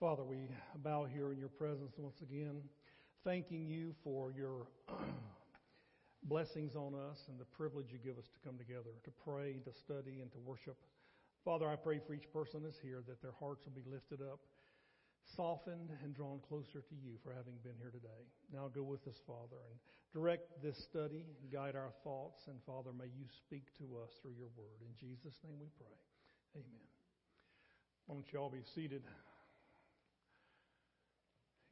Father, we bow here in your presence once again, thanking you for your blessings on us and the privilege you give us to come together, to pray, to study, and to worship. Father, I pray for each person that's here that their hearts will be lifted up, softened, and drawn closer to you for having been here today. Now go with us, Father, and direct this study, guide our thoughts, and Father, may you speak to us through your word. In Jesus' name we pray. Amen. Why don't you all be seated?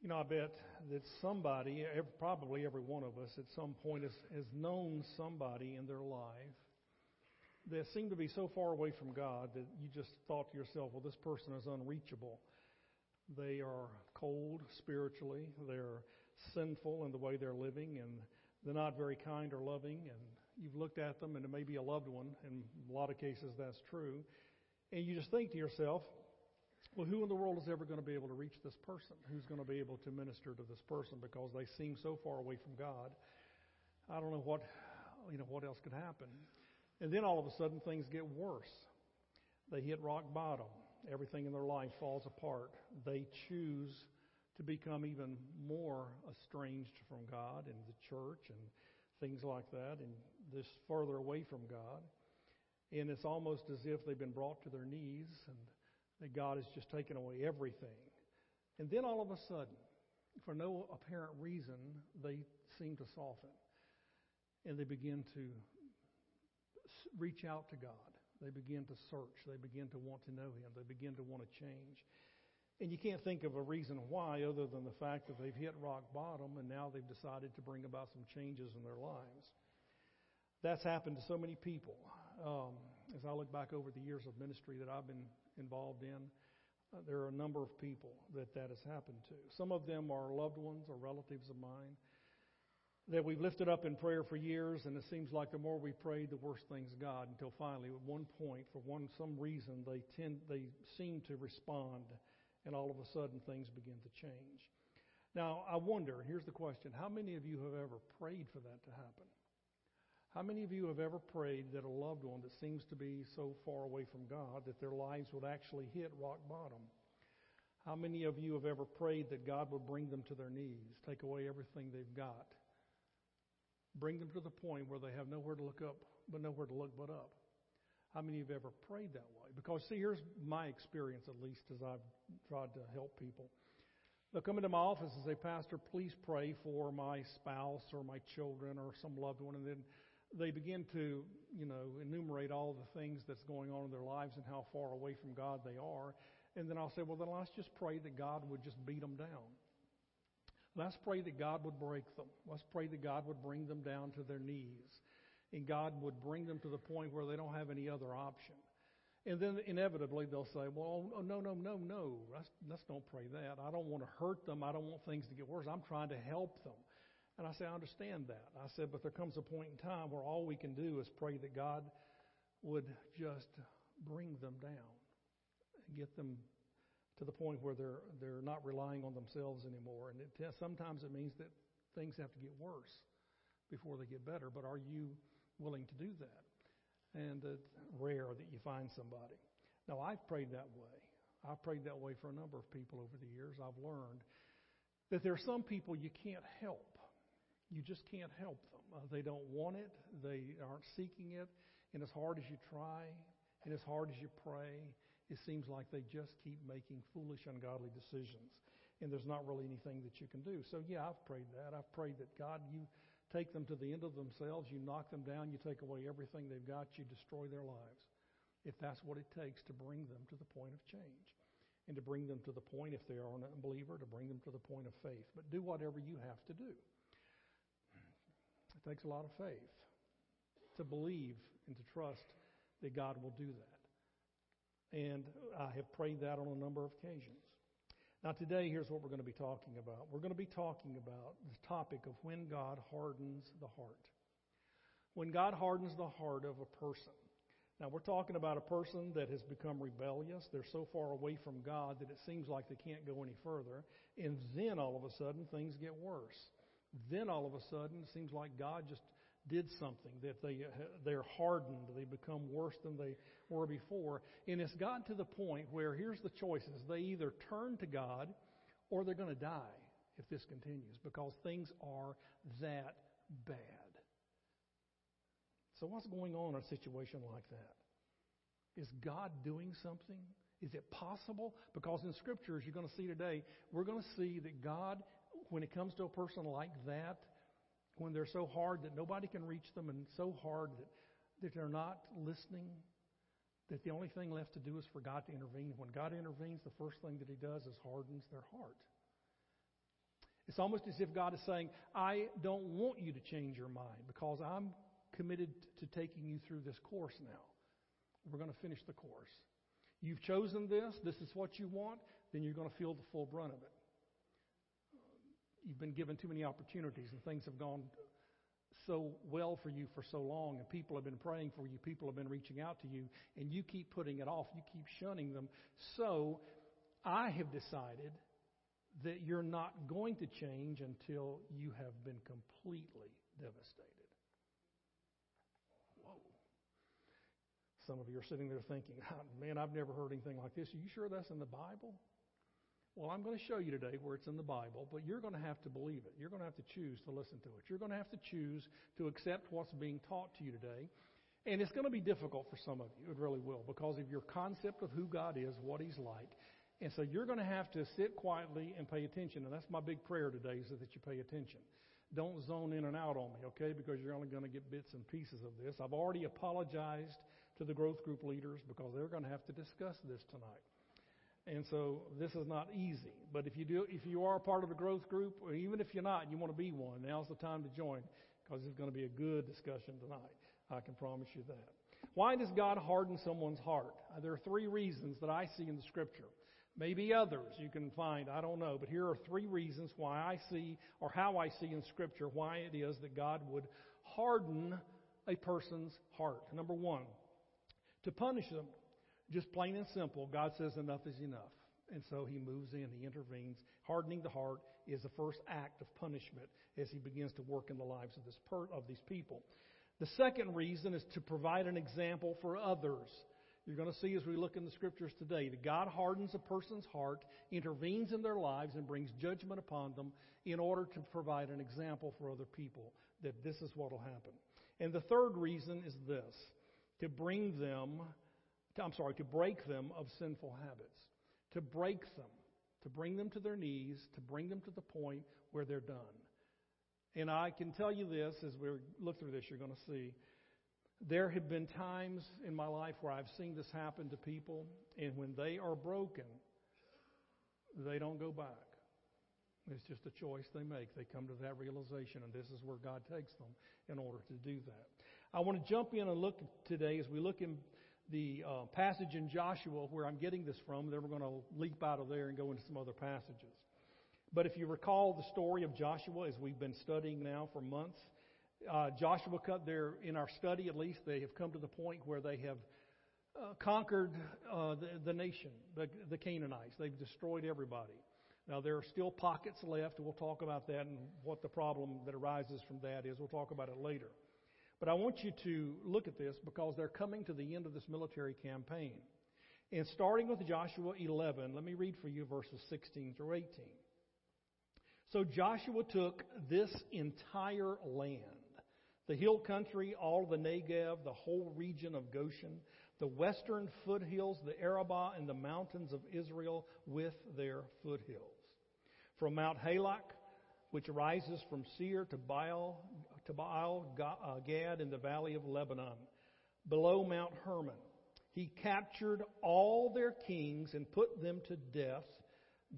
You know, I bet that somebody, probably every one of us at some point, has, has known somebody in their life that seemed to be so far away from God that you just thought to yourself, well, this person is unreachable. They are cold spiritually, they're sinful in the way they're living, and they're not very kind or loving. And you've looked at them, and it may be a loved one. In a lot of cases, that's true. And you just think to yourself, well, who in the world is ever going to be able to reach this person? Who's going to be able to minister to this person because they seem so far away from God? I don't know what, you know, what else could happen. And then all of a sudden things get worse. They hit rock bottom. Everything in their life falls apart. They choose to become even more estranged from God and the church and things like that and this further away from God. And it's almost as if they've been brought to their knees and that God has just taken away everything. And then all of a sudden, for no apparent reason, they seem to soften. And they begin to reach out to God. They begin to search. They begin to want to know Him. They begin to want to change. And you can't think of a reason why other than the fact that they've hit rock bottom and now they've decided to bring about some changes in their lives. That's happened to so many people. Um, as I look back over the years of ministry that I've been involved in, uh, there are a number of people that that has happened to. Some of them are loved ones or relatives of mine that we've lifted up in prayer for years, and it seems like the more we prayed, the worse things got. Until finally, at one point, for one some reason, they tend they seem to respond, and all of a sudden things begin to change. Now, I wonder. Here's the question: How many of you have ever prayed for that to happen? How many of you have ever prayed that a loved one that seems to be so far away from God that their lives would actually hit rock bottom? How many of you have ever prayed that God would bring them to their knees, take away everything they've got, bring them to the point where they have nowhere to look up, but nowhere to look but up? How many of you have ever prayed that way? Because, see, here's my experience, at least, as I've tried to help people. They'll come into my office and say, Pastor, please pray for my spouse or my children or some loved one. And then they begin to, you know, enumerate all the things that's going on in their lives and how far away from God they are. And then I'll say, well, then let's just pray that God would just beat them down. Let's pray that God would break them. Let's pray that God would bring them down to their knees. And God would bring them to the point where they don't have any other option. And then inevitably they'll say, well, oh, no, no, no, no. Let's, let's don't pray that. I don't want to hurt them. I don't want things to get worse. I'm trying to help them. And I say, I understand that. I said, but there comes a point in time where all we can do is pray that God would just bring them down and get them to the point where they're they're not relying on themselves anymore. And it, sometimes it means that things have to get worse before they get better. But are you willing to do that? And it's rare that you find somebody. Now I've prayed that way. I've prayed that way for a number of people over the years. I've learned that there are some people you can't help you just can't help them. Uh, they don't want it, they aren't seeking it, and as hard as you try, and as hard as you pray, it seems like they just keep making foolish, ungodly decisions. And there's not really anything that you can do. So, yeah, I've prayed that. I've prayed that God, you take them to the end of themselves, you knock them down, you take away everything they've got, you destroy their lives. If that's what it takes to bring them to the point of change. And to bring them to the point, if they are an unbeliever, to bring them to the point of faith. But do whatever you have to do. It takes a lot of faith to believe and to trust that God will do that. And I have prayed that on a number of occasions. Now, today, here's what we're going to be talking about. We're going to be talking about the topic of when God hardens the heart. When God hardens the heart of a person. Now, we're talking about a person that has become rebellious. They're so far away from God that it seems like they can't go any further. And then all of a sudden, things get worse then all of a sudden, it seems like God just did something, that they, uh, they're hardened, they become worse than they were before. And it's gotten to the point where here's the choices. They either turn to God or they're going to die if this continues because things are that bad. So, what's going on in a situation like that? Is God doing something? Is it possible? Because in Scriptures, you're going to see today, we're going to see that God, when it comes to a person like that, when they're so hard that nobody can reach them and so hard that, that they're not listening, that the only thing left to do is for God to intervene. When God intervenes, the first thing that He does is hardens their heart. It's almost as if God is saying, I don't want you to change your mind because I'm committed to taking you through this course now. We're going to finish the course. You've chosen this, this is what you want, then you're going to feel the full brunt of it. You've been given too many opportunities and things have gone so well for you for so long, and people have been praying for you, people have been reaching out to you, and you keep putting it off, you keep shunning them. So I have decided that you're not going to change until you have been completely devastated. Whoa. Some of you are sitting there thinking, man, I've never heard anything like this. Are you sure that's in the Bible? Well, I'm going to show you today where it's in the Bible, but you're going to have to believe it. You're going to have to choose to listen to it. You're going to have to choose to accept what's being taught to you today. And it's going to be difficult for some of you. It really will, because of your concept of who God is, what He's like, and so you're going to have to sit quietly and pay attention. And that's my big prayer today is that you pay attention. Don't zone in and out on me, okay? Because you're only going to get bits and pieces of this. I've already apologized to the growth group leaders because they're going to have to discuss this tonight. And so this is not easy. But if you do, if you are part of a growth group, or even if you're not, and you want to be one, now's the time to join because it's going to be a good discussion tonight. I can promise you that. Why does God harden someone's heart? There are three reasons that I see in the scripture. Maybe others you can find, I don't know. But here are three reasons why I see, or how I see in Scripture, why it is that God would harden a person's heart. Number one, to punish them. Just plain and simple, God says enough is enough. And so he moves in, he intervenes. Hardening the heart is the first act of punishment as he begins to work in the lives of, this per, of these people. The second reason is to provide an example for others. You're going to see as we look in the scriptures today that God hardens a person's heart, intervenes in their lives, and brings judgment upon them in order to provide an example for other people that this is what will happen. And the third reason is this to bring them, to, I'm sorry, to break them of sinful habits, to break them, to bring them to their knees, to bring them to the point where they're done. And I can tell you this as we look through this, you're going to see there have been times in my life where I've seen this happen to people, and when they are broken, they don't go back. It's just a choice they make. They come to that realization, and this is where God takes them in order to do that. I want to jump in and look today as we look in the uh, passage in Joshua where I'm getting this from. Then we're going to leap out of there and go into some other passages. But if you recall the story of Joshua as we've been studying now for months, uh, Joshua cut there in our study at least they have come to the point where they have uh, conquered uh, the, the nation, the, the Canaanites. They've destroyed everybody. Now there are still pockets left. We'll talk about that and what the problem that arises from that is. We'll talk about it later. But I want you to look at this because they're coming to the end of this military campaign. And starting with Joshua 11, let me read for you verses 16 through 18. So Joshua took this entire land the hill country, all the Negev, the whole region of Goshen, the western foothills, the Arabah, and the mountains of Israel with their foothills. From Mount Halak, which rises from Seir to Baal, to Baal uh, Gad in the valley of Lebanon, below Mount Hermon. He captured all their kings and put them to death.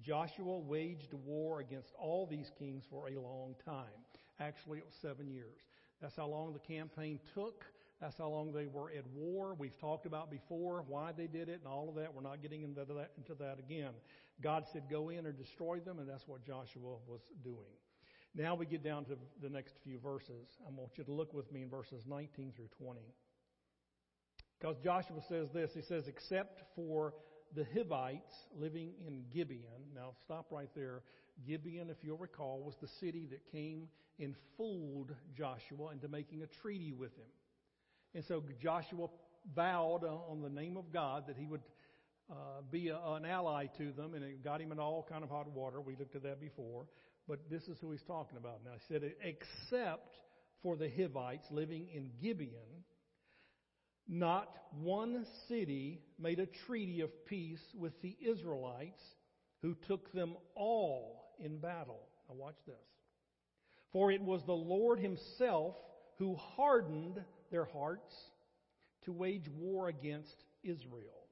Joshua waged war against all these kings for a long time. Actually, it was seven years. That's how long the campaign took. That's how long they were at war. We've talked about before why they did it and all of that. We're not getting into that, into that again. God said, go in and destroy them, and that's what Joshua was doing. Now we get down to the next few verses. I want you to look with me in verses 19 through 20. Because Joshua says this He says, Except for the Hivites living in Gibeon. Now, stop right there. Gibeon, if you'll recall, was the city that came and fooled Joshua into making a treaty with him. And so Joshua vowed on the name of God that he would uh, be a, an ally to them, and it got him in all kind of hot water. We looked at that before. But this is who he's talking about now. He said, except for the Hivites living in Gibeon, not one city made a treaty of peace with the Israelites who took them all in battle. Now watch this. For it was the Lord himself who hardened their hearts to wage war against Israel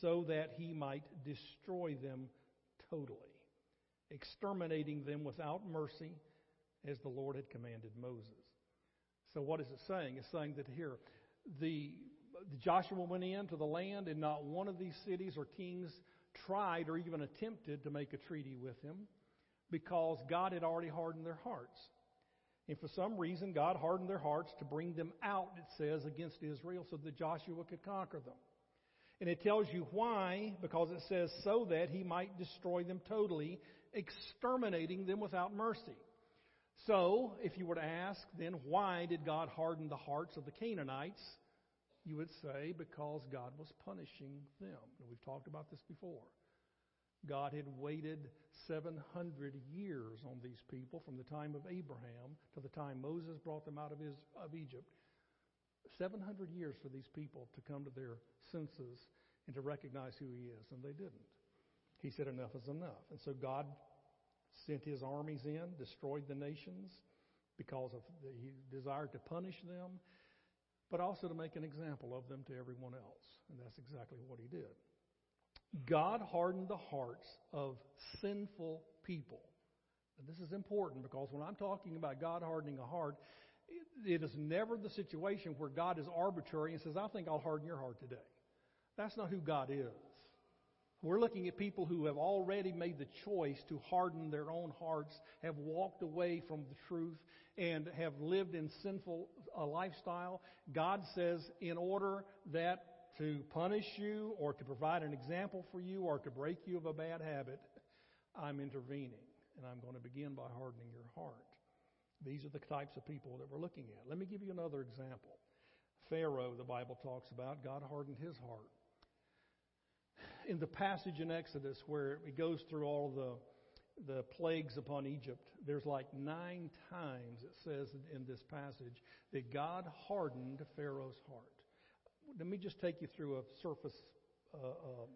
so that he might destroy them totally, exterminating them without mercy as the Lord had commanded Moses. So what is it saying? It's saying that here, the, Joshua went into the land and not one of these cities or kings tried or even attempted to make a treaty with him because God had already hardened their hearts. And for some reason, God hardened their hearts to bring them out, it says, against Israel so that Joshua could conquer them. And it tells you why, because it says so that he might destroy them totally, exterminating them without mercy. So, if you were to ask, then why did God harden the hearts of the Canaanites? You would say because God was punishing them. And we've talked about this before. God had waited 700 years on these people from the time of Abraham to the time Moses brought them out of, his, of Egypt. 700 years for these people to come to their senses and to recognize who he is, and they didn't. He said, Enough is enough. And so God sent his armies in, destroyed the nations because of the, he desired to punish them, but also to make an example of them to everyone else. And that's exactly what he did. God hardened the hearts of sinful people. And this is important because when I'm talking about God hardening a heart, it is never the situation where God is arbitrary and says, I think I'll harden your heart today. That's not who God is. We're looking at people who have already made the choice to harden their own hearts, have walked away from the truth, and have lived in sinful uh, lifestyle. God says, in order that to punish you or to provide an example for you or to break you of a bad habit, I'm intervening. And I'm going to begin by hardening your heart. These are the types of people that we're looking at. Let me give you another example. Pharaoh, the Bible talks about, God hardened his heart. In the passage in Exodus where it goes through all the, the plagues upon Egypt, there's like nine times it says in this passage that God hardened Pharaoh's heart. Let me just take you through a surface uh, uh,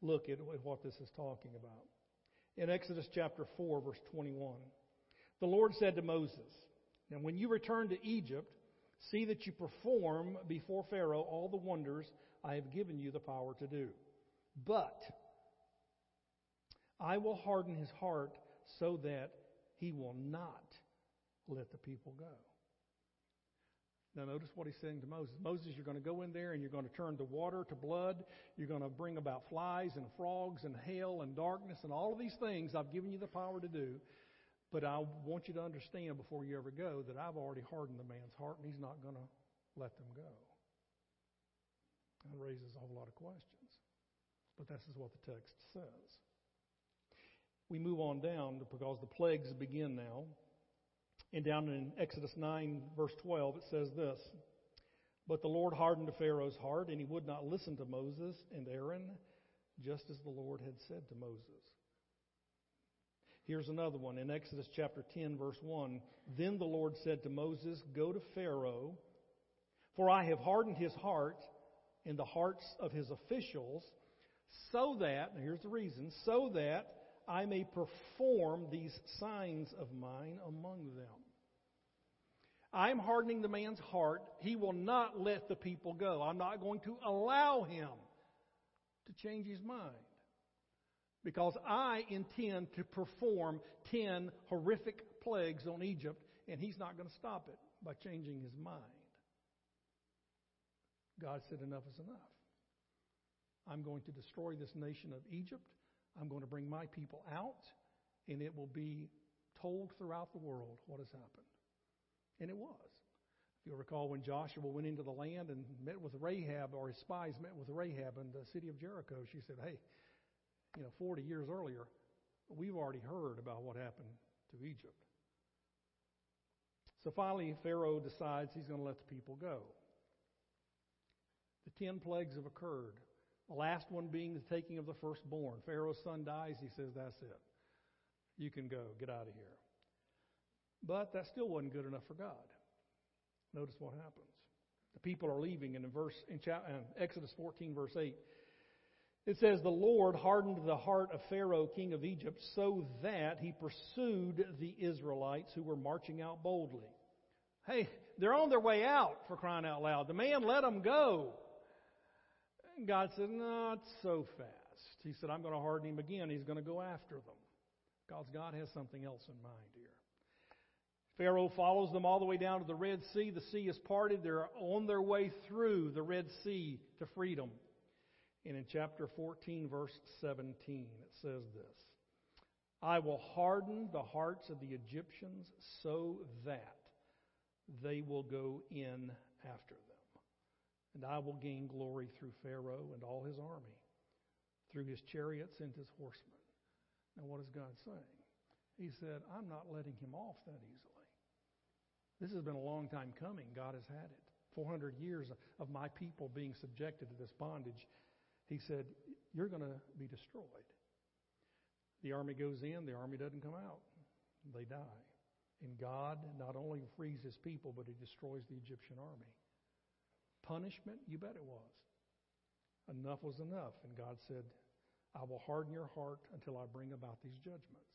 look at what this is talking about. In Exodus chapter 4, verse 21. The Lord said to Moses, Now when you return to Egypt, see that you perform before Pharaoh all the wonders I have given you the power to do. But I will harden his heart so that he will not let the people go. Now, notice what he's saying to Moses. Moses, you're going to go in there and you're going to turn the water to blood. You're going to bring about flies and frogs and hail and darkness and all of these things I've given you the power to do. But I want you to understand before you ever go that I've already hardened the man's heart and he's not going to let them go. That raises a whole lot of questions. But this is what the text says. We move on down because the plagues begin now. And down in Exodus 9, verse 12, it says this But the Lord hardened Pharaoh's heart, and he would not listen to Moses and Aaron, just as the Lord had said to Moses. Here's another one in Exodus chapter 10, verse 1. Then the Lord said to Moses, Go to Pharaoh, for I have hardened his heart and the hearts of his officials, so that, here's the reason, so that I may perform these signs of mine among them. I'm hardening the man's heart. He will not let the people go. I'm not going to allow him to change his mind because I intend to perform 10 horrific plagues on Egypt, and he's not going to stop it by changing his mind. God said, Enough is enough. I'm going to destroy this nation of Egypt. I'm going to bring my people out, and it will be told throughout the world what has happened. And it was. If you'll recall when Joshua went into the land and met with Rahab, or his spies met with Rahab in the city of Jericho, she said, Hey, you know, 40 years earlier, we've already heard about what happened to Egypt. So finally, Pharaoh decides he's going to let the people go. The ten plagues have occurred. The last one being the taking of the firstborn. Pharaoh's son dies. He says, That's it. You can go. Get out of here. But that still wasn't good enough for God. Notice what happens. The people are leaving, and in verse in Exodus 14, verse 8, it says, The Lord hardened the heart of Pharaoh, king of Egypt, so that he pursued the Israelites who were marching out boldly. Hey, they're on their way out for crying out loud. The man let them go. And God said, Not so fast. He said, I'm going to harden him again. He's going to go after them. Because God has something else in mind here. Pharaoh follows them all the way down to the Red Sea. The sea is parted. They're on their way through the Red Sea to freedom. And in chapter 14, verse 17, it says this I will harden the hearts of the Egyptians so that they will go in after them. And I will gain glory through Pharaoh and all his army, through his chariots and his horsemen. Now, what is God saying? He said, I'm not letting him off that easily. This has been a long time coming. God has had it. 400 years of my people being subjected to this bondage. He said, You're going to be destroyed. The army goes in, the army doesn't come out. They die. And God not only frees his people, but he destroys the Egyptian army. Punishment? You bet it was. Enough was enough. And God said, I will harden your heart until I bring about these judgments.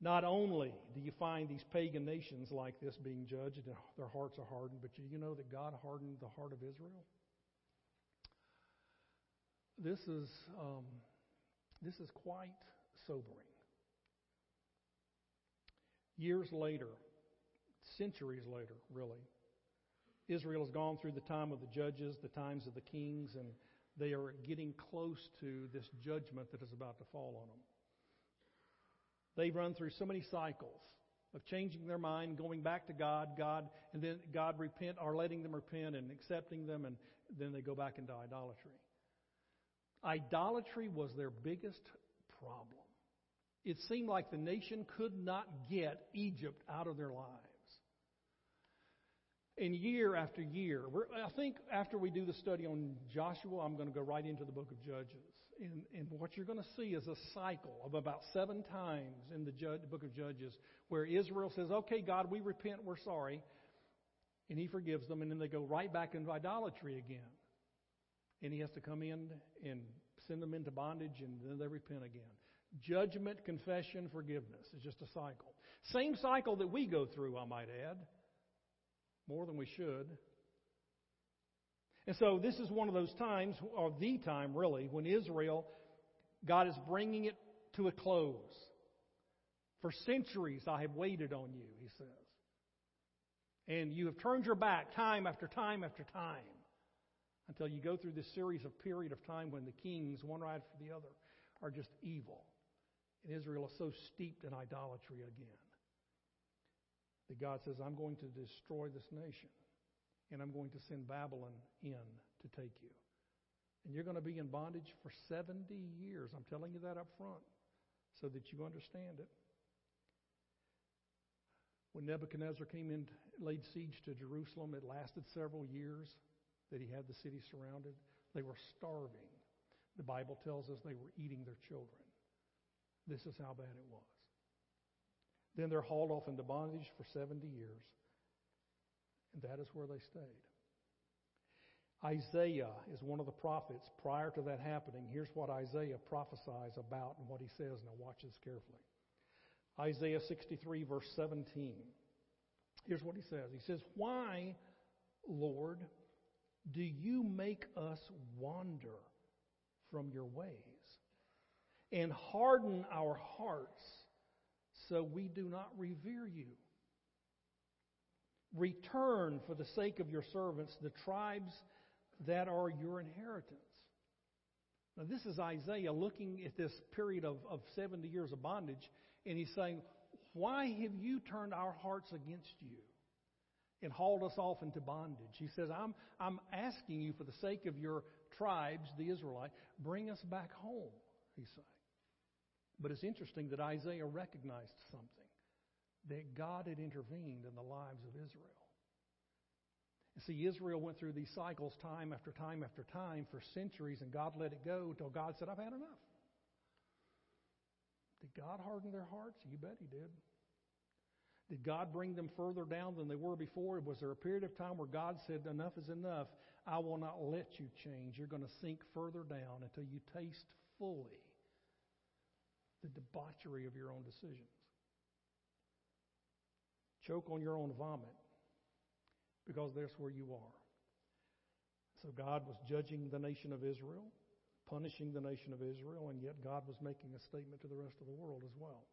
Not only do you find these pagan nations like this being judged and their hearts are hardened, but you know that God hardened the heart of Israel? This is, um, this is quite sobering. Years later, centuries later, really, Israel has gone through the time of the judges, the times of the kings, and they are getting close to this judgment that is about to fall on them. They've run through so many cycles of changing their mind, going back to God, God, and then God repent or letting them repent and accepting them, and then they go back into idolatry. Idolatry was their biggest problem. It seemed like the nation could not get Egypt out of their lives. And year after year, I think after we do the study on Joshua, I'm going to go right into the book of Judges. And, and what you're going to see is a cycle of about seven times in the judge, book of Judges where Israel says, Okay, God, we repent, we're sorry. And he forgives them, and then they go right back into idolatry again. And he has to come in and send them into bondage, and then they repent again. Judgment, confession, forgiveness is just a cycle. Same cycle that we go through, I might add. More than we should. And so this is one of those times, or the time really, when Israel, God is bringing it to a close. For centuries I have waited on you, he says. And you have turned your back time after time after time until you go through this series of period of time when the kings, one right after the other, are just evil. And Israel is so steeped in idolatry again that God says, I'm going to destroy this nation and I'm going to send Babylon in to take you. And you're going to be in bondage for 70 years. I'm telling you that up front so that you understand it. When Nebuchadnezzar came in, laid siege to Jerusalem, it lasted several years that he had the city surrounded. They were starving. The Bible tells us they were eating their children. This is how bad it was. Then they're hauled off into bondage for 70 years. And that is where they stayed. Isaiah is one of the prophets prior to that happening. Here's what Isaiah prophesies about and what he says. Now, watch this carefully. Isaiah 63, verse 17. Here's what he says He says, Why, Lord, do you make us wander from your ways and harden our hearts so we do not revere you? Return for the sake of your servants the tribes that are your inheritance. Now, this is Isaiah looking at this period of, of 70 years of bondage, and he's saying, Why have you turned our hearts against you and hauled us off into bondage? He says, I'm, I'm asking you for the sake of your tribes, the Israelites, bring us back home, he saying. But it's interesting that Isaiah recognized something that God had intervened in the lives of Israel. See, Israel went through these cycles time after time after time for centuries, and God let it go until God said, I've had enough. Did God harden their hearts? You bet He did. Did God bring them further down than they were before? Was there a period of time where God said, Enough is enough? I will not let you change. You're going to sink further down until you taste fully the debauchery of your own decisions. Choke on your own vomit because that's where you are. So God was judging the nation of Israel, punishing the nation of Israel, and yet God was making a statement to the rest of the world as well.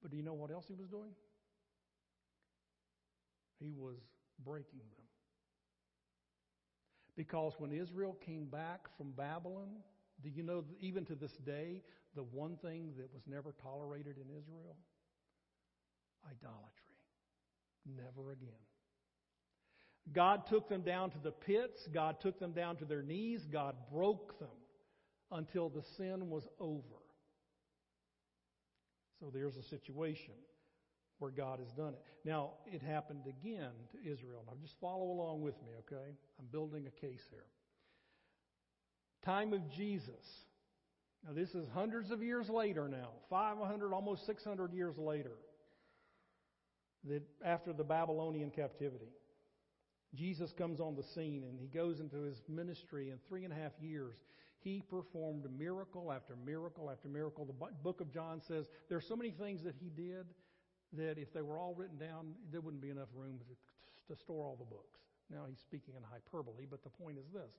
But do you know what else he was doing? He was breaking them. Because when Israel came back from Babylon, do you know, even to this day, the one thing that was never tolerated in Israel? Idolatry. Never again. God took them down to the pits. God took them down to their knees. God broke them until the sin was over. So there's a situation where God has done it. Now, it happened again to Israel. Now, just follow along with me, okay? I'm building a case here. Time of Jesus. Now, this is hundreds of years later now, 500, almost 600 years later, that after the Babylonian captivity. Jesus comes on the scene and he goes into his ministry in three and a half years. He performed miracle after miracle after miracle. The book of John says there are so many things that he did that if they were all written down, there wouldn't be enough room to, to store all the books. Now he's speaking in hyperbole, but the point is this.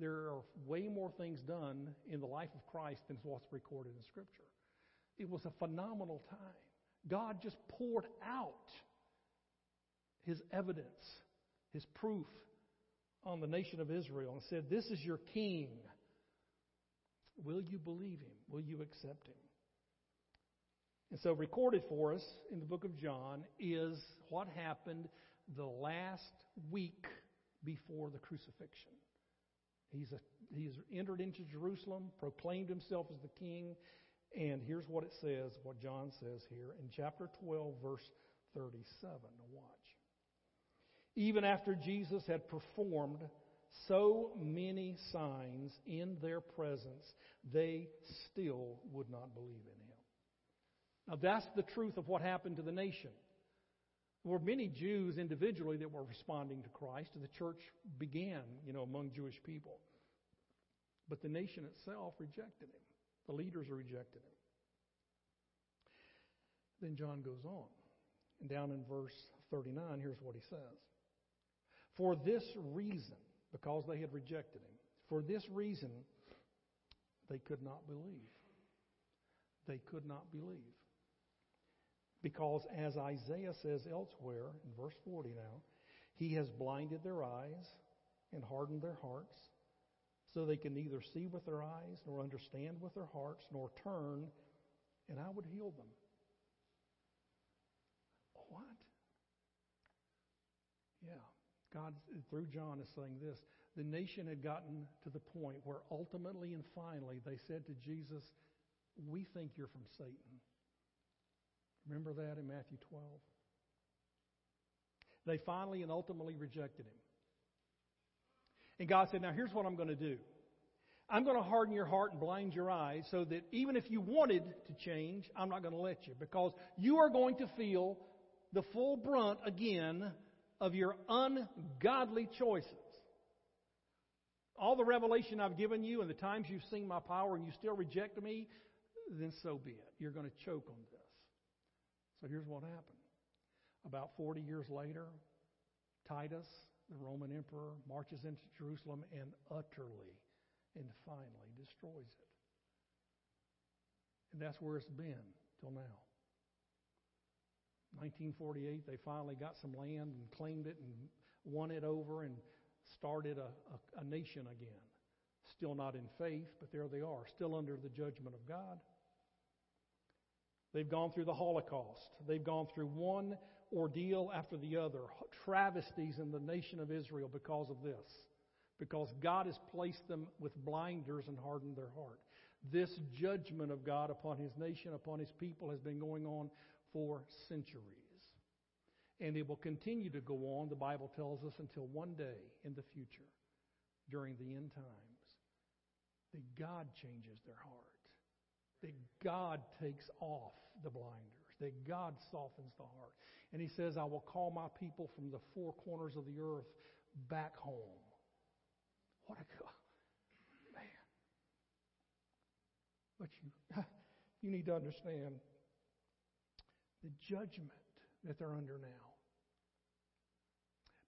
There are way more things done in the life of Christ than what's recorded in Scripture. It was a phenomenal time. God just poured out his evidence, his proof on the nation of Israel and said, This is your king. Will you believe him? Will you accept him? And so, recorded for us in the book of John is what happened the last week before the crucifixion. He's, a, he's entered into Jerusalem, proclaimed himself as the king, and here's what it says, what John says here in chapter 12, verse 37. Watch. Even after Jesus had performed so many signs in their presence, they still would not believe in him. Now, that's the truth of what happened to the nation. There were many Jews individually that were responding to Christ, and the church began, you know, among Jewish people. But the nation itself rejected him. The leaders rejected him. Then John goes on. And down in verse 39, here's what he says. For this reason, because they had rejected him, for this reason, they could not believe. They could not believe. Because as Isaiah says elsewhere, in verse 40 now, he has blinded their eyes and hardened their hearts, so they can neither see with their eyes, nor understand with their hearts, nor turn, and I would heal them. What? Yeah. God, through John, is saying this. The nation had gotten to the point where ultimately and finally they said to Jesus, We think you're from Satan. Remember that in Matthew 12? They finally and ultimately rejected him. And God said, Now here's what I'm going to do. I'm going to harden your heart and blind your eyes so that even if you wanted to change, I'm not going to let you because you are going to feel the full brunt again of your ungodly choices. All the revelation I've given you and the times you've seen my power and you still reject me, then so be it. You're going to choke on this. So here's what happened. About 40 years later, Titus, the Roman emperor, marches into Jerusalem and utterly and finally destroys it. And that's where it's been till now. 1948, they finally got some land and claimed it and won it over and started a, a, a nation again. Still not in faith, but there they are, still under the judgment of God. They've gone through the Holocaust. They've gone through one ordeal after the other, travesties in the nation of Israel because of this. Because God has placed them with blinders and hardened their heart. This judgment of God upon his nation, upon his people, has been going on for centuries. And it will continue to go on, the Bible tells us, until one day in the future, during the end times, that God changes their heart, that God takes off the blinders, that God softens the heart. And he says, I will call my people from the four corners of the earth back home. What a man. But you you need to understand the judgment that they're under now.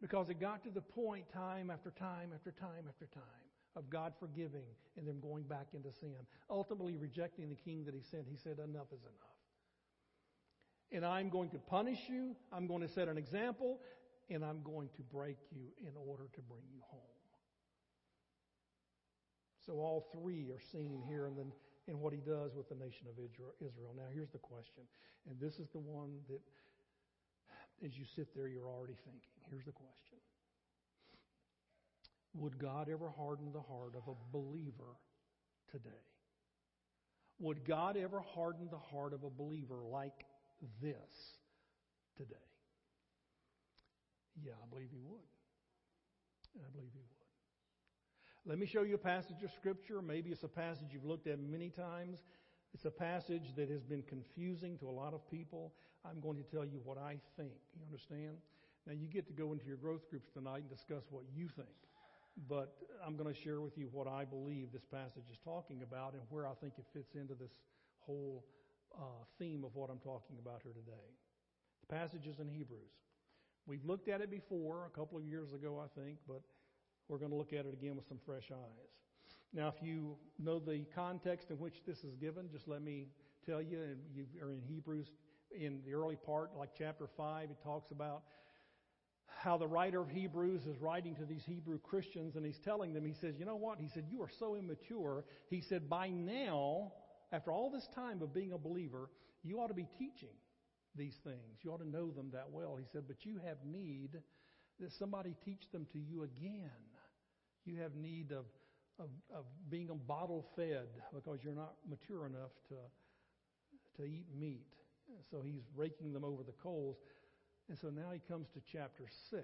Because it got to the point time after time after time after time of God forgiving and them going back into sin, ultimately rejecting the king that he sent. He said, Enough is enough. And I'm going to punish you, I'm going to set an example, and I'm going to break you in order to bring you home. So all three are seen here in, the, in what he does with the nation of Israel. Now, here's the question, and this is the one that, as you sit there, you're already thinking. Here's the question Would God ever harden the heart of a believer today? Would God ever harden the heart of a believer like this today? Yeah, I believe He would. I believe He would. Let me show you a passage of Scripture. Maybe it's a passage you've looked at many times. It's a passage that has been confusing to a lot of people. I'm going to tell you what I think. You understand? Now, you get to go into your growth groups tonight and discuss what you think. But I'm going to share with you what I believe this passage is talking about and where I think it fits into this whole uh, theme of what I'm talking about here today. The passage is in Hebrews. We've looked at it before, a couple of years ago, I think, but we're going to look at it again with some fresh eyes. Now, if you know the context in which this is given, just let me tell you, and you are in Hebrews, in the early part, like chapter 5, it talks about how the writer of Hebrews is writing to these Hebrew Christians, and he's telling them, he says, You know what? He said, You are so immature. He said, By now, after all this time of being a believer, you ought to be teaching these things. You ought to know them that well. He said, But you have need that somebody teach them to you again. You have need of, of, of being bottle fed because you're not mature enough to, to eat meat. So he's raking them over the coals. And so now he comes to chapter 6.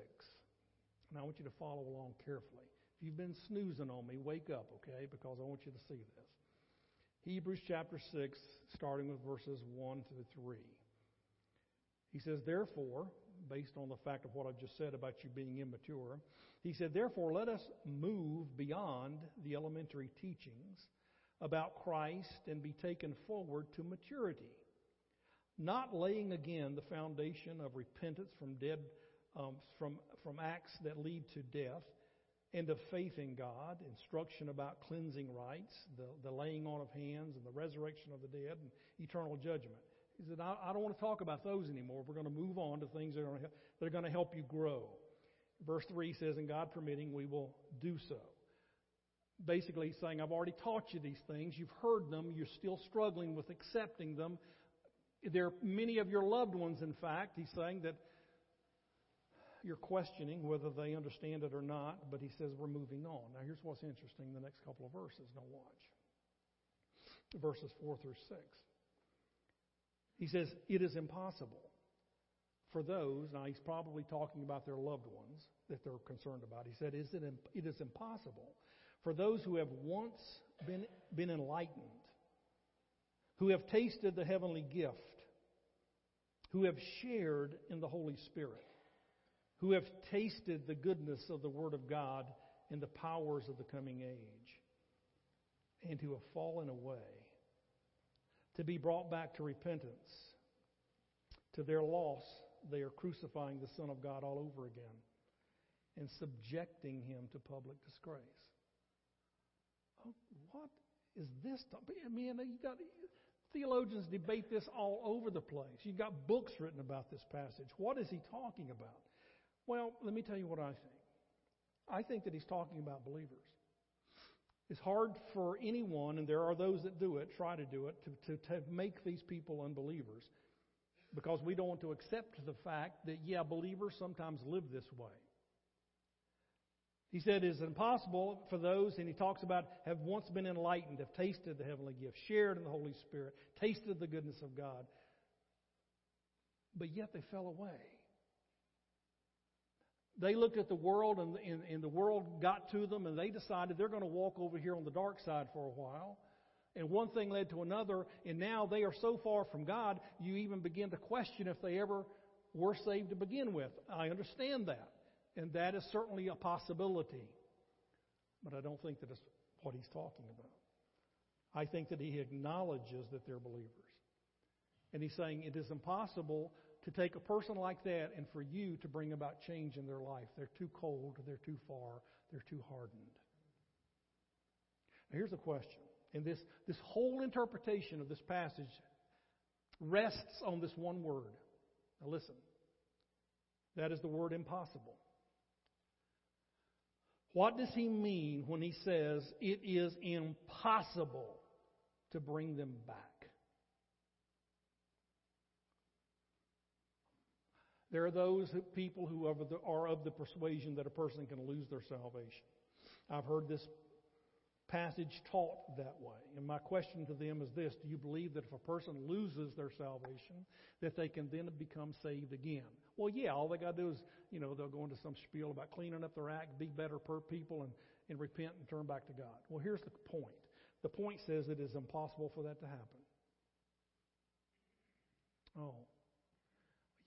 And I want you to follow along carefully. If you've been snoozing on me, wake up, okay? Because I want you to see this. Hebrews chapter 6, starting with verses 1 through 3. He says, Therefore, based on the fact of what I've just said about you being immature. He said, Therefore, let us move beyond the elementary teachings about Christ and be taken forward to maturity, not laying again the foundation of repentance from dead um, from from acts that lead to death, and of faith in God, instruction about cleansing rites, the, the laying on of hands, and the resurrection of the dead, and eternal judgment. He said, I, I don't want to talk about those anymore. We're going to move on to things that are, to, that are going to help you grow. Verse 3 says, And God permitting, we will do so. Basically, he's saying, I've already taught you these things. You've heard them. You're still struggling with accepting them. There are many of your loved ones, in fact, he's saying that you're questioning whether they understand it or not, but he says we're moving on. Now, here's what's interesting the next couple of verses. Now, watch. Verses 4 through 6. He says, It is impossible for those, now he's probably talking about their loved ones that they're concerned about. He said, it is impossible for those who have once been, been enlightened, who have tasted the heavenly gift, who have shared in the Holy Spirit, who have tasted the goodness of the Word of God and the powers of the coming age, and who have fallen away to be brought back to repentance. To their loss, they are crucifying the Son of God all over again and subjecting him to public disgrace. Oh, what is this? I mean, you got theologians debate this all over the place. You've got books written about this passage. What is he talking about? Well, let me tell you what I think. I think that he's talking about believers. It's hard for anyone, and there are those that do it, try to do it, to, to, to make these people unbelievers because we don't want to accept the fact that, yeah, believers sometimes live this way. He said it is impossible for those, and he talks about have once been enlightened, have tasted the heavenly gift, shared in the Holy Spirit, tasted the goodness of God, but yet they fell away. They looked at the world, and, and, and the world got to them, and they decided they're going to walk over here on the dark side for a while. And one thing led to another, and now they are so far from God, you even begin to question if they ever were saved to begin with. I understand that. And that is certainly a possibility. But I don't think that it's what he's talking about. I think that he acknowledges that they're believers. And he's saying it is impossible to take a person like that and for you to bring about change in their life. They're too cold, they're too far, they're too hardened. Now here's the question. And this, this whole interpretation of this passage rests on this one word. Now listen. That is the word impossible. What does he mean when he says it is impossible to bring them back? There are those people who are of the persuasion that a person can lose their salvation. I've heard this passage taught that way. And my question to them is this Do you believe that if a person loses their salvation, that they can then become saved again? Well, yeah, all they got to do is, you know, they'll go into some spiel about cleaning up their act, be better per people, and, and repent and turn back to God. Well, here's the point the point says it is impossible for that to happen. Oh,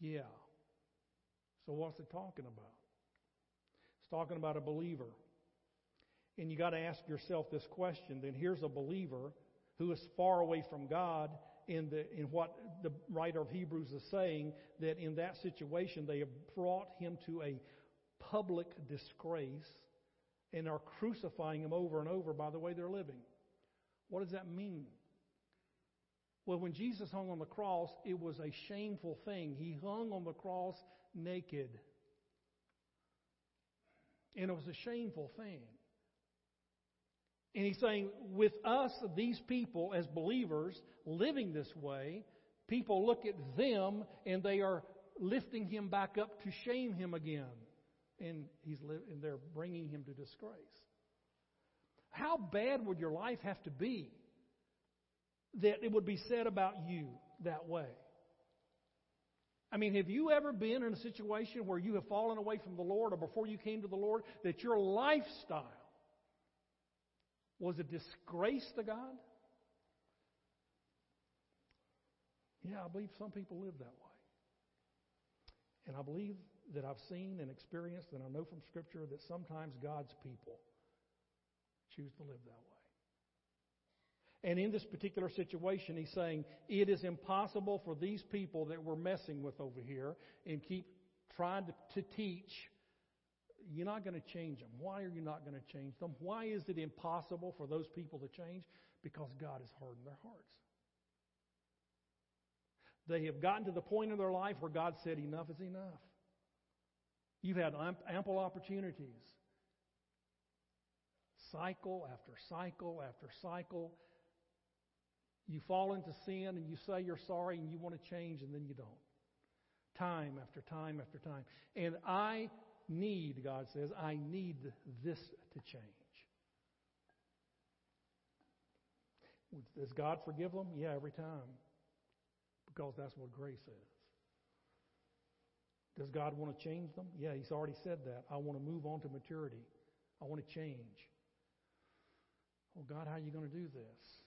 yeah. So what's it talking about? It's talking about a believer and you got to ask yourself this question then here's a believer who is far away from God in, the, in what the writer of Hebrews is saying, that in that situation they have brought him to a public disgrace and are crucifying him over and over by the way they're living. What does that mean? Well, when Jesus hung on the cross, it was a shameful thing. He hung on the cross naked. And it was a shameful thing. And he's saying, with us, these people, as believers, living this way, people look at them and they are lifting him back up to shame him again. And, he's li- and they're bringing him to disgrace. How bad would your life have to be that it would be said about you that way? I mean, have you ever been in a situation where you have fallen away from the Lord or before you came to the Lord that your lifestyle was a disgrace to God? Yeah, I believe some people live that way. And I believe that I've seen and experienced, and I know from Scripture that sometimes God's people choose to live that way. And in this particular situation, he's saying it is impossible for these people that we're messing with over here and keep trying to, to teach you're not going to change them. Why are you not going to change them? Why is it impossible for those people to change? Because God has hardened their hearts. They have gotten to the point in their life where God said, Enough is enough. You've had ample opportunities. Cycle after cycle after cycle. You fall into sin and you say you're sorry and you want to change and then you don't. Time after time after time. And I need, God says, I need this to change. Does God forgive them? Yeah, every time. Because that's what grace is. Does God want to change them? Yeah, He's already said that. I want to move on to maturity. I want to change. Well, God, how are you going to do this?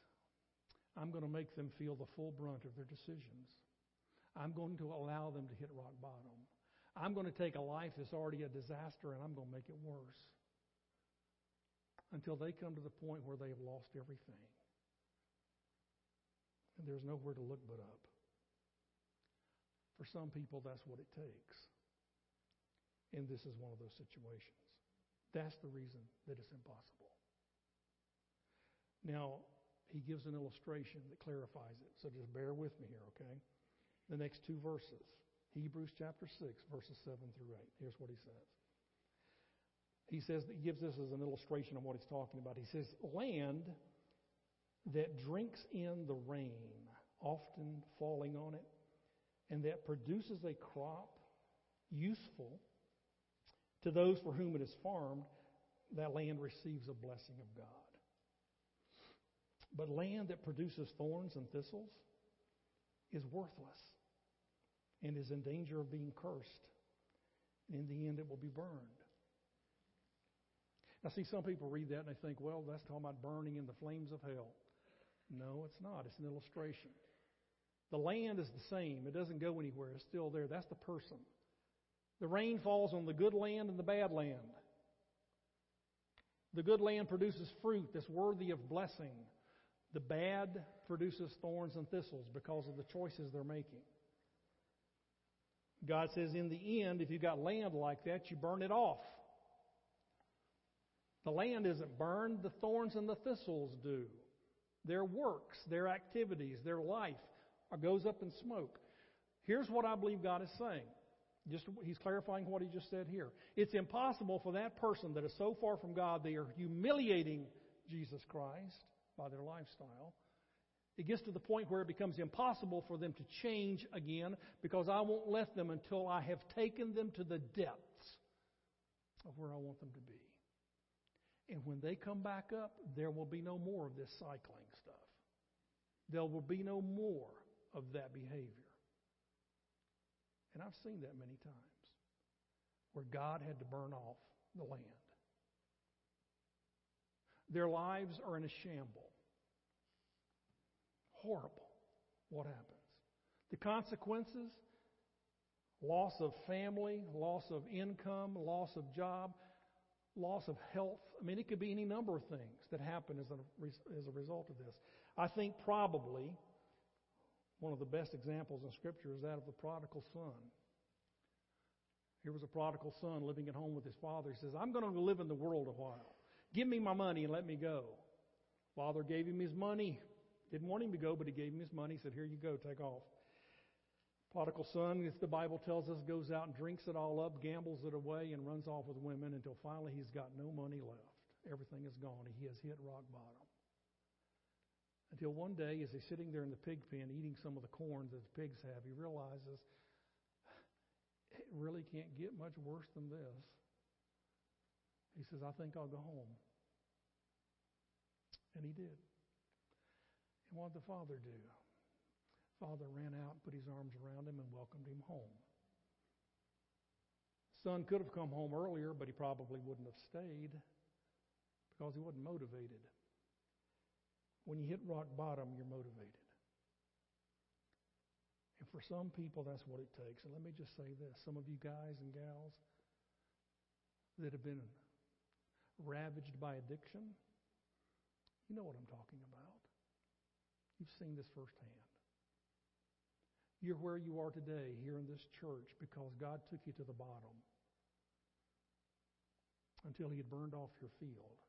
I'm going to make them feel the full brunt of their decisions. I'm going to allow them to hit rock bottom. I'm going to take a life that's already a disaster and I'm going to make it worse until they come to the point where they have lost everything. And there's nowhere to look but up. For some people, that's what it takes. And this is one of those situations. That's the reason that it's impossible. Now, he gives an illustration that clarifies it. So just bear with me here, okay? The next two verses. Hebrews chapter 6, verses 7 through 8. Here's what he says. He says, he gives this as an illustration of what he's talking about. He says, Land that drinks in the rain, often falling on it, and that produces a crop useful to those for whom it is farmed, that land receives a blessing of God. But land that produces thorns and thistles is worthless and is in danger of being cursed. In the end, it will be burned. Now, see, some people read that and they think, well, that's talking about burning in the flames of hell. No, it's not. It's an illustration. The land is the same, it doesn't go anywhere, it's still there. That's the person. The rain falls on the good land and the bad land. The good land produces fruit that's worthy of blessing. The bad produces thorns and thistles because of the choices they're making. God says, in the end, if you've got land like that, you burn it off. The land isn't burned, the thorns and the thistles do. Their works, their activities, their life goes up in smoke. Here's what I believe God is saying. Just he's clarifying what he just said here. It's impossible for that person that is so far from God they are humiliating Jesus Christ by their lifestyle. It gets to the point where it becomes impossible for them to change again because I won't let them until I have taken them to the depths of where I want them to be. And when they come back up, there will be no more of this cycling stuff. There will be no more of that behavior. And I've seen that many times where God had to burn off the land. Their lives are in a shamble. Horrible. What happens? The consequences loss of family, loss of income, loss of job, loss of health. I mean, it could be any number of things that happen as a, as a result of this. I think probably one of the best examples in Scripture is that of the prodigal son. Here was a prodigal son living at home with his father. He says, I'm going to live in the world a while. Give me my money and let me go. Father gave him his money. Didn't want him to go, but he gave him his money. He said, Here you go, take off. Prodigal son, as the Bible tells us, goes out and drinks it all up, gambles it away, and runs off with women until finally he's got no money left. Everything is gone. He has hit rock bottom. Until one day, as he's sitting there in the pig pen eating some of the corn that the pigs have, he realizes it really can't get much worse than this. He says, I think I'll go home. And he did. And what did the father do? Father ran out, put his arms around him, and welcomed him home. Son could have come home earlier, but he probably wouldn't have stayed because he wasn't motivated. When you hit rock bottom, you're motivated. And for some people, that's what it takes. And let me just say this some of you guys and gals that have been ravaged by addiction, you know what I'm talking about. You've seen this firsthand. You're where you are today here in this church because God took you to the bottom until He had burned off your field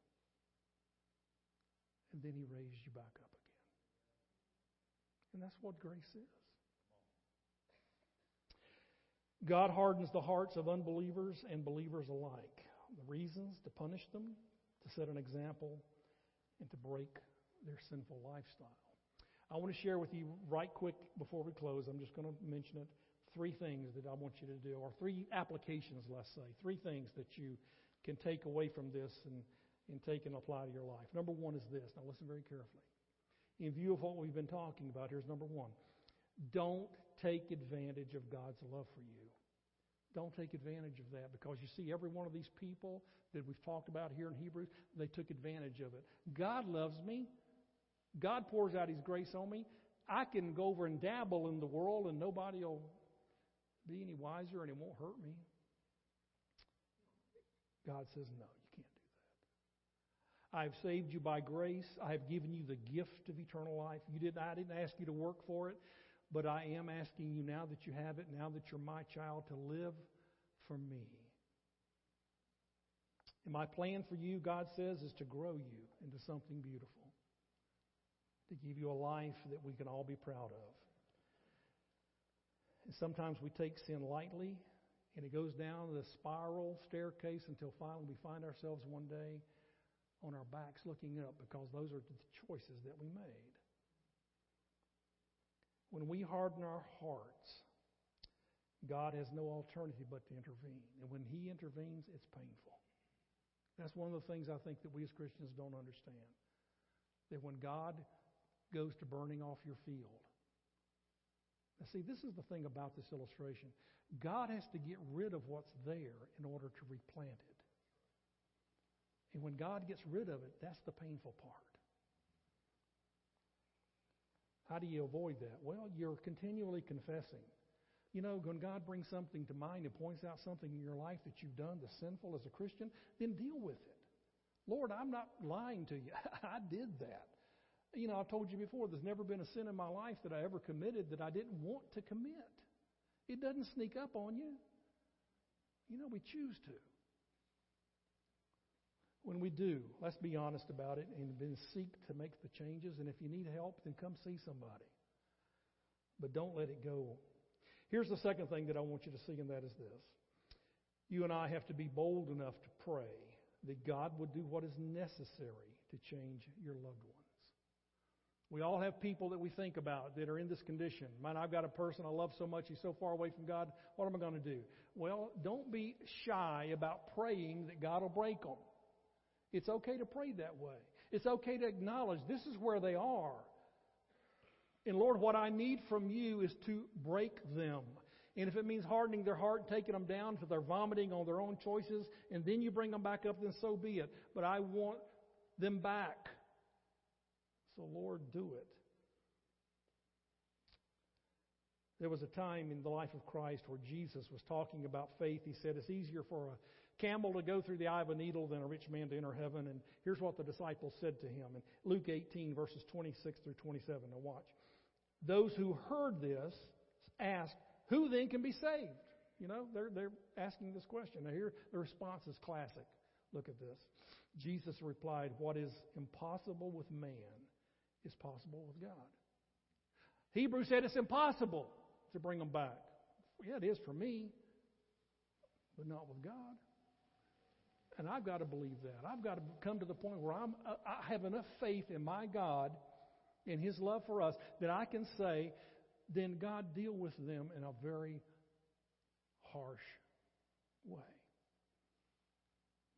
and then he raised you back up again. And that's what grace is. God hardens the hearts of unbelievers and believers alike. The reasons to punish them, to set an example, and to break their sinful lifestyle. I want to share with you right quick before we close. I'm just going to mention it. Three things that I want you to do, or three applications, let's say. Three things that you can take away from this and and take and apply to your life. Number one is this. Now listen very carefully. In view of what we've been talking about, here's number one. Don't take advantage of God's love for you. Don't take advantage of that because you see, every one of these people that we've talked about here in Hebrews, they took advantage of it. God loves me. God pours out His grace on me. I can go over and dabble in the world and nobody will be any wiser and it won't hurt me. God says, no, you can't do that. I've saved you by grace. I have given you the gift of eternal life. You didn't, I didn't ask you to work for it, but I am asking you now that you have it, now that you're my child, to live for me. And my plan for you, God says, is to grow you into something beautiful, to give you a life that we can all be proud of. And sometimes we take sin lightly, and it goes down the spiral staircase until finally we find ourselves one day on our backs looking up because those are the choices that we made. When we harden our hearts, God has no alternative but to intervene. And when He intervenes, it's painful. That's one of the things I think that we as Christians don't understand. That when God goes to burning off your field, now see, this is the thing about this illustration. God has to get rid of what's there in order to replant it. And when God gets rid of it, that's the painful part. How do you avoid that? Well, you're continually confessing. You know, when God brings something to mind and points out something in your life that you've done that's sinful as a Christian, then deal with it. Lord, I'm not lying to you. I did that. You know, I've told you before, there's never been a sin in my life that I ever committed that I didn't want to commit. It doesn't sneak up on you. You know, we choose to. When we do, let's be honest about it and then seek to make the changes. And if you need help, then come see somebody. But don't let it go. Here's the second thing that I want you to see, and that is this. You and I have to be bold enough to pray that God would do what is necessary to change your loved ones. We all have people that we think about that are in this condition. Man, I've got a person I love so much, he's so far away from God. What am I going to do? Well, don't be shy about praying that God will break them. It's okay to pray that way. It's okay to acknowledge this is where they are. And Lord, what I need from you is to break them. And if it means hardening their heart, taking them down to their vomiting on their own choices, and then you bring them back up, then so be it. But I want them back. So, Lord, do it. There was a time in the life of Christ where Jesus was talking about faith. He said it's easier for a camel to go through the eye of a needle than a rich man to enter heaven. And here's what the disciples said to him in Luke 18, verses 26 through 27. Now, watch. Those who heard this asked, Who then can be saved? You know, they're, they're asking this question. Now, here the response is classic. Look at this. Jesus replied, What is impossible with man is possible with God. Hebrews said it's impossible to bring them back. Yeah, it is for me, but not with God. And I've got to believe that. I've got to come to the point where I'm, I have enough faith in my God, in His love for us, that I can say, then God deal with them in a very harsh way.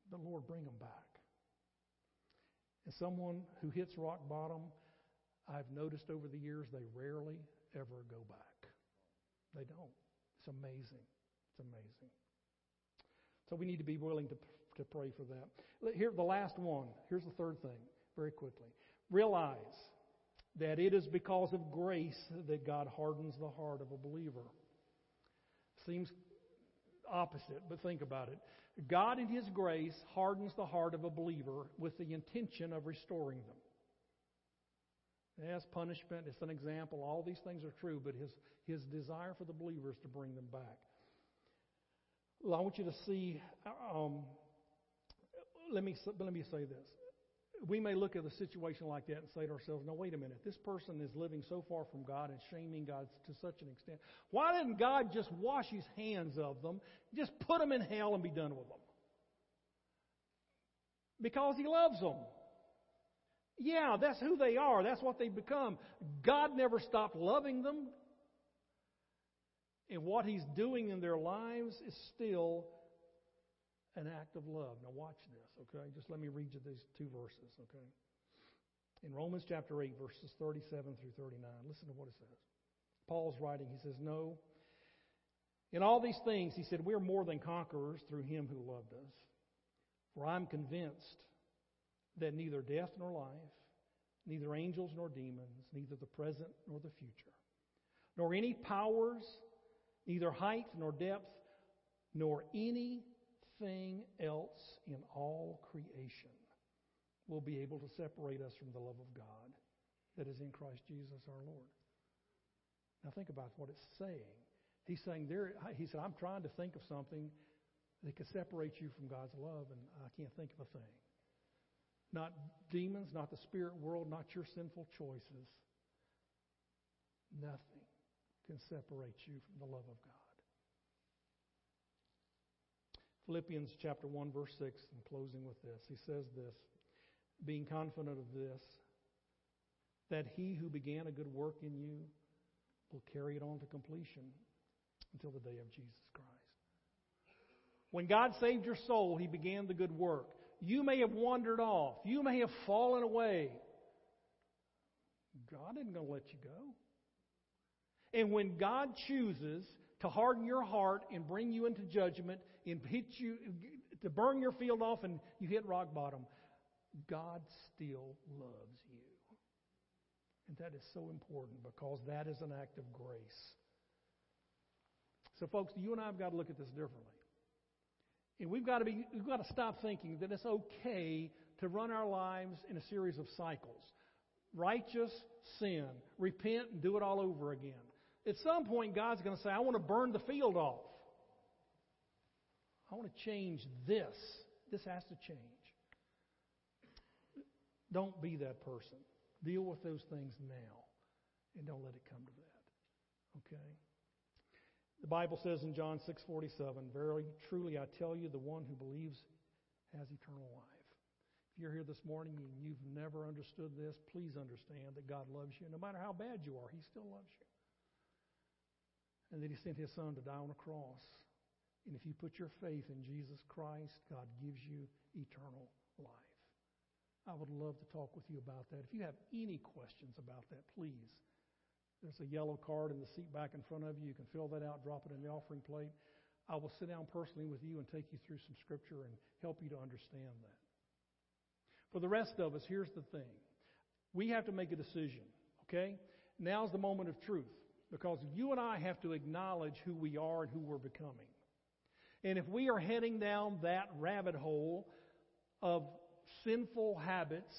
The Lord bring them back. And someone who hits rock bottom, I've noticed over the years they rarely ever go back. They don't. It's amazing. It's amazing. So we need to be willing to, to pray for that. Here, the last one. Here's the third thing, very quickly. Realize that it is because of grace that God hardens the heart of a believer. Seems opposite, but think about it. God, in His grace, hardens the heart of a believer with the intention of restoring them. Yes, punishment, it's an example. All these things are true, but his, his desire for the believer is to bring them back. Well, I want you to see, um, let, me, let me say this. We may look at a situation like that and say to ourselves, no, wait a minute. This person is living so far from God and shaming God to such an extent. Why didn't God just wash his hands of them, just put them in hell and be done with them? Because he loves them. Yeah, that's who they are. That's what they've become. God never stopped loving them. And what He's doing in their lives is still an act of love. Now, watch this, okay? Just let me read you these two verses, okay? In Romans chapter 8, verses 37 through 39, listen to what it says. Paul's writing, he says, No. In all these things, he said, we are more than conquerors through him who loved us. For I'm convinced that neither death nor life, neither angels nor demons, neither the present nor the future, nor any powers, neither height nor depth, nor anything else in all creation will be able to separate us from the love of God that is in Christ Jesus our Lord. Now think about what it's saying. He's saying there, he said, I'm trying to think of something that could separate you from God's love, and I can't think of a thing. Not demons, not the spirit world, not your sinful choices. Nothing can separate you from the love of God. Philippians chapter 1, verse 6, in closing with this, he says this being confident of this, that he who began a good work in you will carry it on to completion until the day of Jesus Christ. When God saved your soul, he began the good work. You may have wandered off. You may have fallen away. God isn't going to let you go. And when God chooses to harden your heart and bring you into judgment and hit you, to burn your field off and you hit rock bottom, God still loves you. And that is so important because that is an act of grace. So, folks, you and I have got to look at this differently. And we've got to be, we've got to stop thinking that it's okay to run our lives in a series of cycles. Righteous, sin, repent, and do it all over again. At some point, God's going to say, I want to burn the field off. I want to change this. This has to change. Don't be that person. Deal with those things now and don't let it come to that. Okay? The Bible says in John 6:47, "Verily, truly I tell you, the one who believes has eternal life." If you're here this morning and you've never understood this, please understand that God loves you. No matter how bad you are, He still loves you. And that He sent His Son to die on a cross. And if you put your faith in Jesus Christ, God gives you eternal life. I would love to talk with you about that. If you have any questions about that, please there's a yellow card in the seat back in front of you. You can fill that out, drop it in the offering plate. I will sit down personally with you and take you through some scripture and help you to understand that. For the rest of us, here's the thing. We have to make a decision, okay? Now's the moment of truth because you and I have to acknowledge who we are and who we're becoming. And if we are heading down that rabbit hole of sinful habits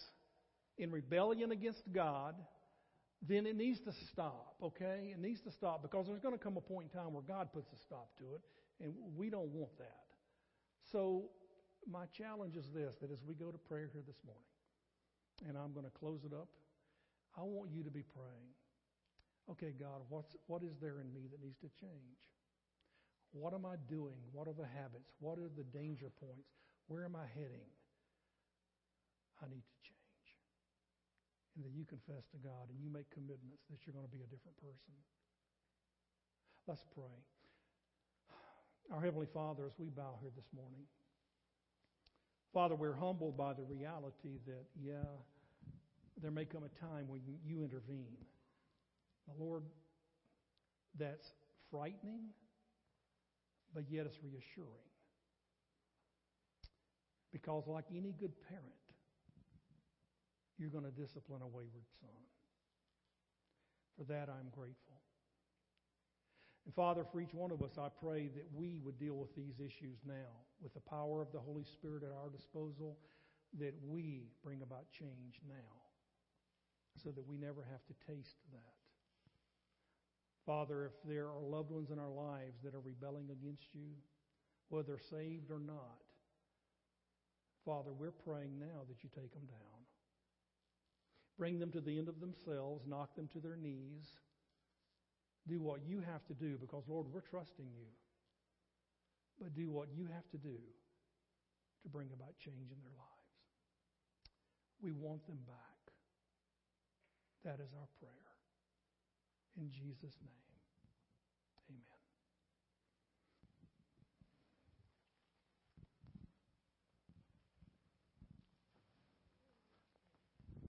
in rebellion against God, then it needs to stop, okay? It needs to stop because there's going to come a point in time where God puts a stop to it, and we don't want that. So, my challenge is this that as we go to prayer here this morning, and I'm going to close it up, I want you to be praying. Okay, God, what's, what is there in me that needs to change? What am I doing? What are the habits? What are the danger points? Where am I heading? I need to that you confess to God and you make commitments that you're going to be a different person. Let's pray. Our Heavenly Father, as we bow here this morning, Father, we're humbled by the reality that, yeah, there may come a time when you intervene. Now, Lord, that's frightening, but yet it's reassuring. Because, like any good parent, you're going to discipline a wayward son. For that, I'm grateful. And Father, for each one of us, I pray that we would deal with these issues now with the power of the Holy Spirit at our disposal, that we bring about change now so that we never have to taste that. Father, if there are loved ones in our lives that are rebelling against you, whether saved or not, Father, we're praying now that you take them down. Bring them to the end of themselves, knock them to their knees. Do what you have to do because, Lord, we're trusting you. But do what you have to do to bring about change in their lives. We want them back. That is our prayer. In Jesus' name.